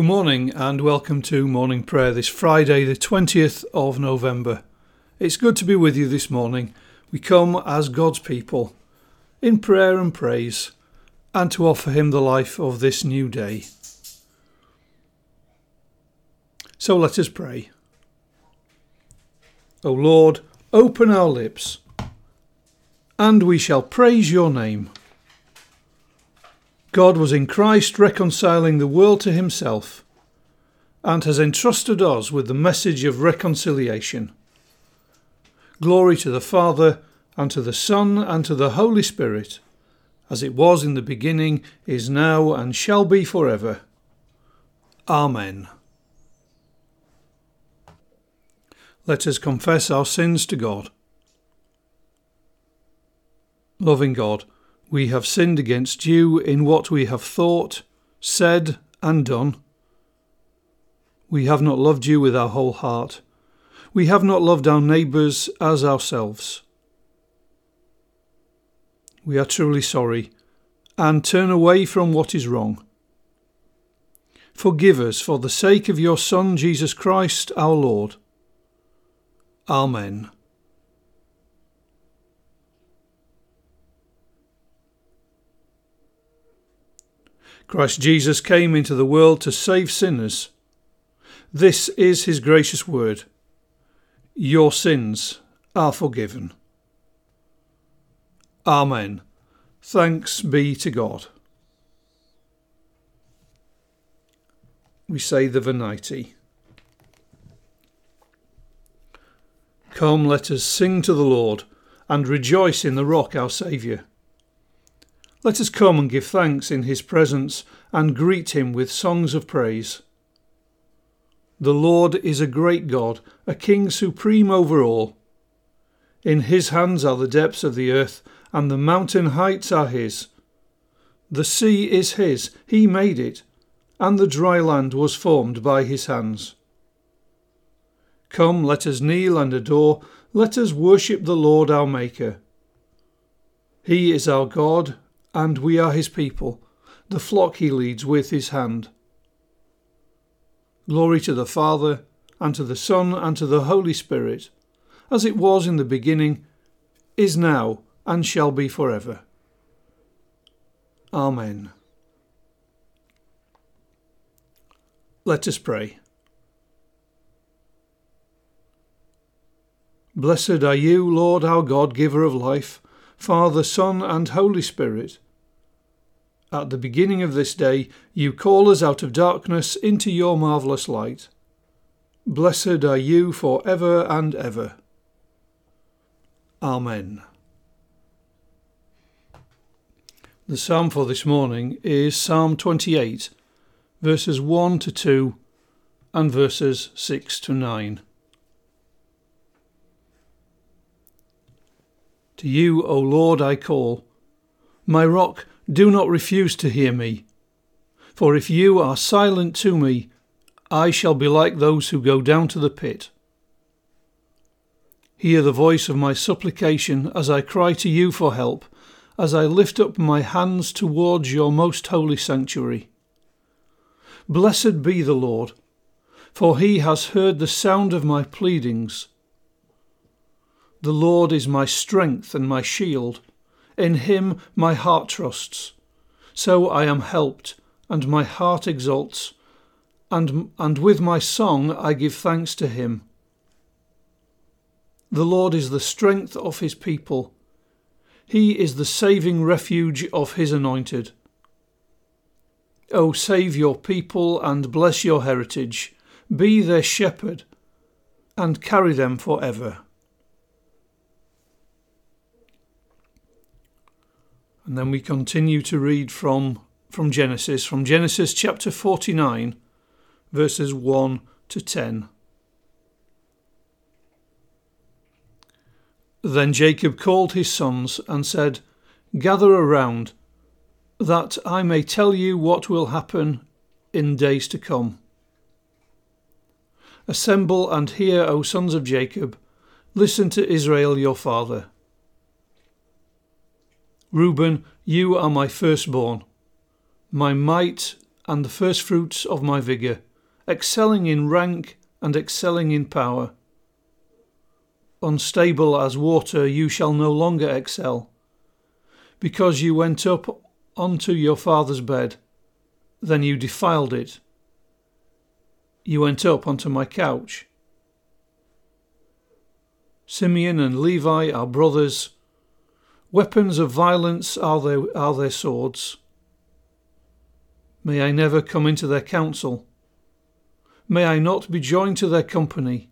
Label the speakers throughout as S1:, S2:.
S1: Good morning and welcome to morning prayer this Friday, the 20th of November. It's good to be with you this morning. We come as God's people in prayer and praise and to offer Him the life of this new day. So let us pray. O Lord, open our lips, and we shall praise your name. God was in Christ reconciling the world to himself and has entrusted us with the message of reconciliation. Glory to the Father, and to the Son, and to the Holy Spirit, as it was in the beginning, is now, and shall be for ever. Amen. Let us confess our sins to God. Loving God, we have sinned against you in what we have thought, said, and done. We have not loved you with our whole heart. We have not loved our neighbours as ourselves. We are truly sorry and turn away from what is wrong. Forgive us for the sake of your Son, Jesus Christ, our Lord. Amen. Christ Jesus came into the world to save sinners. This is his gracious word. Your sins are forgiven. Amen. Thanks be to God. We say the Venite. Come, let us sing to the Lord and rejoice in the rock our Saviour. Let us come and give thanks in his presence and greet him with songs of praise. The Lord is a great God, a King supreme over all. In his hands are the depths of the earth, and the mountain heights are his. The sea is his, he made it, and the dry land was formed by his hands. Come, let us kneel and adore, let us worship the Lord our Maker. He is our God, and we are his people, the flock he leads with his hand. Glory to the Father, and to the Son, and to the Holy Spirit, as it was in the beginning, is now, and shall be for ever. Amen. Let us pray. Blessed are you, Lord our God, giver of life Father, Son, and Holy Spirit. At the beginning of this day, you call us out of darkness into your marvellous light. Blessed are you for ever and ever. Amen. The psalm for this morning is Psalm 28, verses 1 to 2 and verses 6 to 9. To you, O Lord, I call. My rock, do not refuse to hear me. For if you are silent to me, I shall be like those who go down to the pit. Hear the voice of my supplication as I cry to you for help, as I lift up my hands towards your most holy sanctuary. Blessed be the Lord, for he has heard the sound of my pleadings. The Lord is my strength and my shield. In him my heart trusts. So I am helped, and my heart exults, and, and with my song I give thanks to him. The Lord is the strength of his people. He is the saving refuge of his anointed. O save your people and bless your heritage. Be their shepherd and carry them for ever. And then we continue to read from, from Genesis, from Genesis chapter 49, verses 1 to 10. Then Jacob called his sons and said, Gather around, that I may tell you what will happen in days to come. Assemble and hear, O sons of Jacob, listen to Israel your father. Reuben, you are my firstborn, my might and the firstfruits of my vigour, excelling in rank and excelling in power. Unstable as water, you shall no longer excel, because you went up onto your father's bed, then you defiled it. You went up onto my couch. Simeon and Levi are brothers. Weapons of violence are their, are their swords. May I never come into their council. May I not be joined to their company.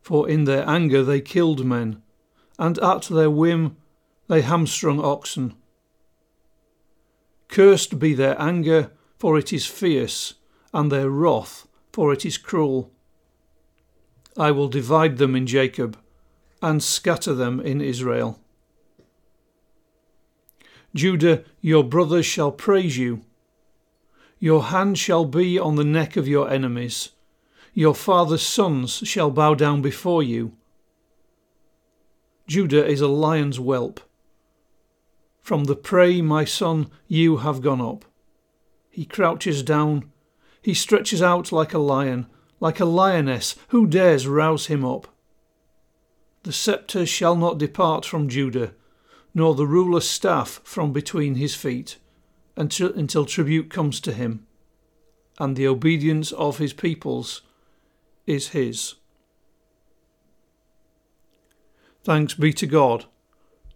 S1: For in their anger they killed men, and at their whim they hamstrung oxen. Cursed be their anger, for it is fierce, and their wrath, for it is cruel. I will divide them in Jacob, and scatter them in Israel. Judah, your brothers shall praise you your hand shall be on the neck of your enemies. Your father's sons shall bow down before you. Judah is a lion's whelp. From the prey, my son, you have gone up. He crouches down. He stretches out like a lion, like a lioness. Who dares rouse him up? The sceptre shall not depart from Judah, nor the ruler's staff from between his feet until, until tribute comes to him, and the obedience of his peoples is his. Thanks be to God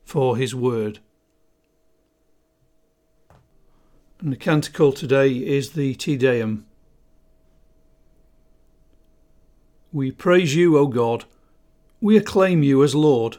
S1: for his word. And the canticle today is the Te Deum. We praise you, O God. We acclaim you as Lord.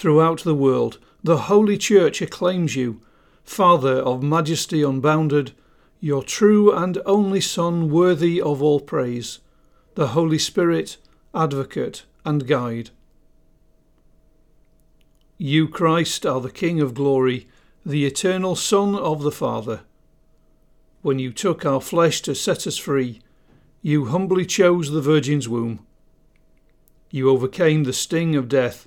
S1: Throughout the world, the Holy Church acclaims you Father of majesty unbounded, your true and only Son, worthy of all praise, the Holy Spirit, advocate and guide. You, Christ, are the King of glory, the eternal Son of the Father. When you took our flesh to set us free, you humbly chose the Virgin's womb. You overcame the sting of death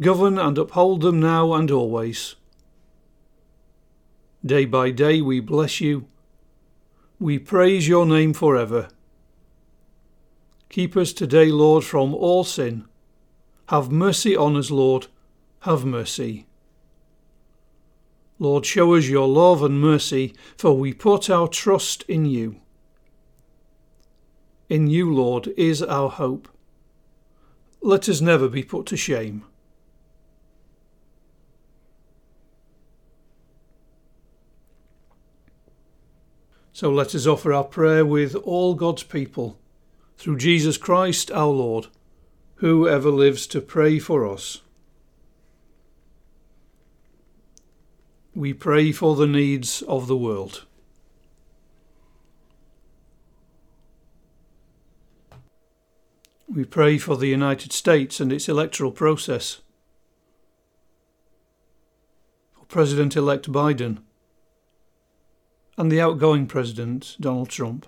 S1: Govern and uphold them now and always. Day by day we bless you. We praise your name forever. Keep us today, Lord, from all sin. Have mercy on us, Lord. Have mercy. Lord, show us your love and mercy, for we put our trust in you. In you, Lord, is our hope. Let us never be put to shame. So let us offer our prayer with all God's people, through Jesus Christ our Lord, who ever lives to pray for us. We pray for the needs of the world. We pray for the United States and its electoral process. For President elect Biden and the outgoing President, Donald Trump.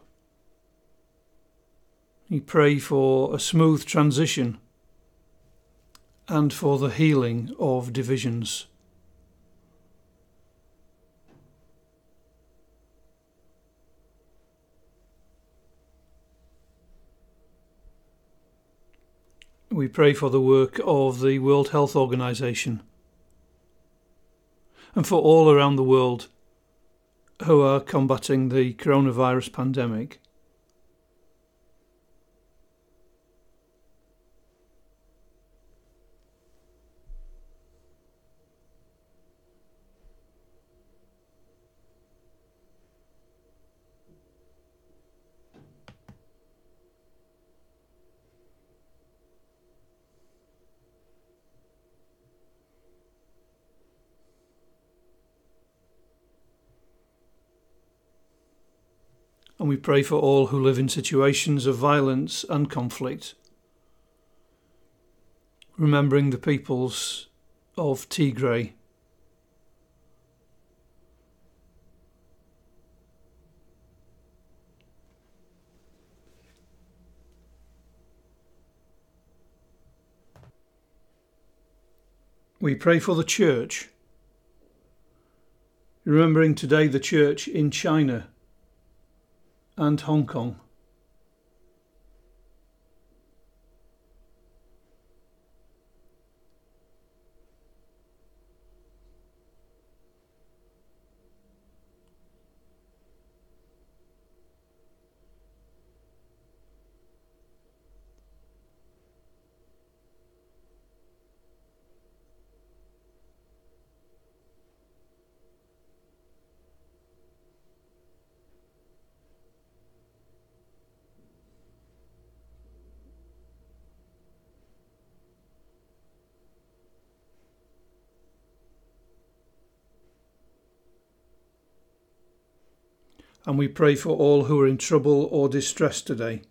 S1: We pray for a smooth transition and for the healing of divisions. We pray for the work of the World Health Organization and for all around the world who are combating the coronavirus pandemic. And we pray for all who live in situations of violence and conflict. Remembering the peoples of Tigray. We pray for the Church, remembering today the Church in China and Hong Kong. And we pray for all who are in trouble or distress today.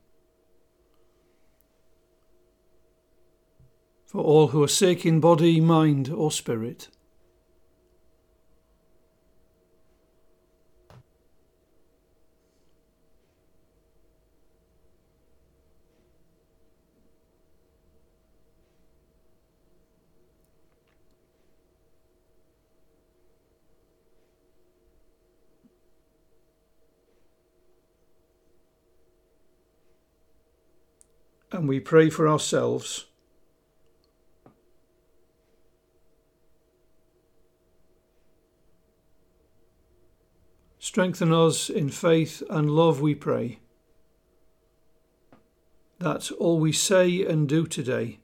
S1: For all who are sick in body, mind, or spirit. And we pray for ourselves. Strengthen us in faith and love, we pray, that all we say and do today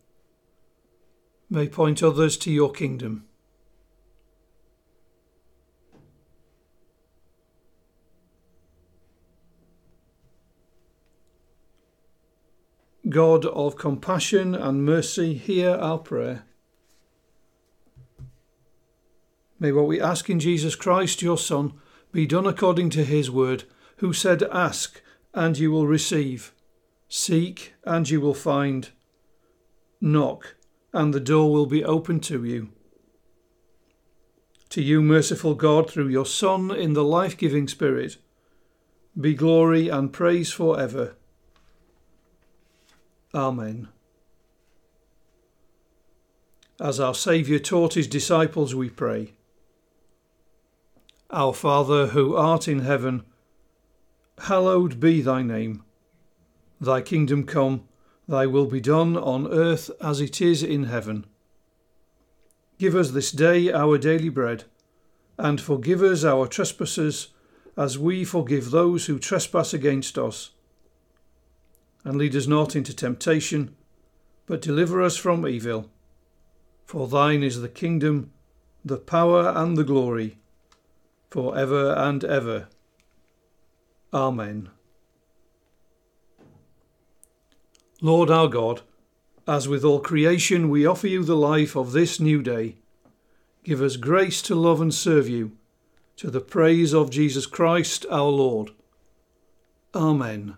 S1: may point others to your kingdom. God of compassion and mercy, hear our prayer. May what we ask in Jesus Christ, your Son, be done according to his word, who said, Ask, and you will receive, seek, and you will find, knock, and the door will be opened to you. To you, merciful God, through your Son in the life giving Spirit, be glory and praise for ever. Amen. As our Saviour taught his disciples, we pray. Our Father, who art in heaven, hallowed be thy name. Thy kingdom come, thy will be done on earth as it is in heaven. Give us this day our daily bread, and forgive us our trespasses, as we forgive those who trespass against us and lead us not into temptation, but deliver us from evil. For thine is the kingdom, the power, and the glory, for ever and ever. Amen. Lord our God, as with all creation we offer you the life of this new day, give us grace to love and serve you, to the praise of Jesus Christ our Lord. Amen.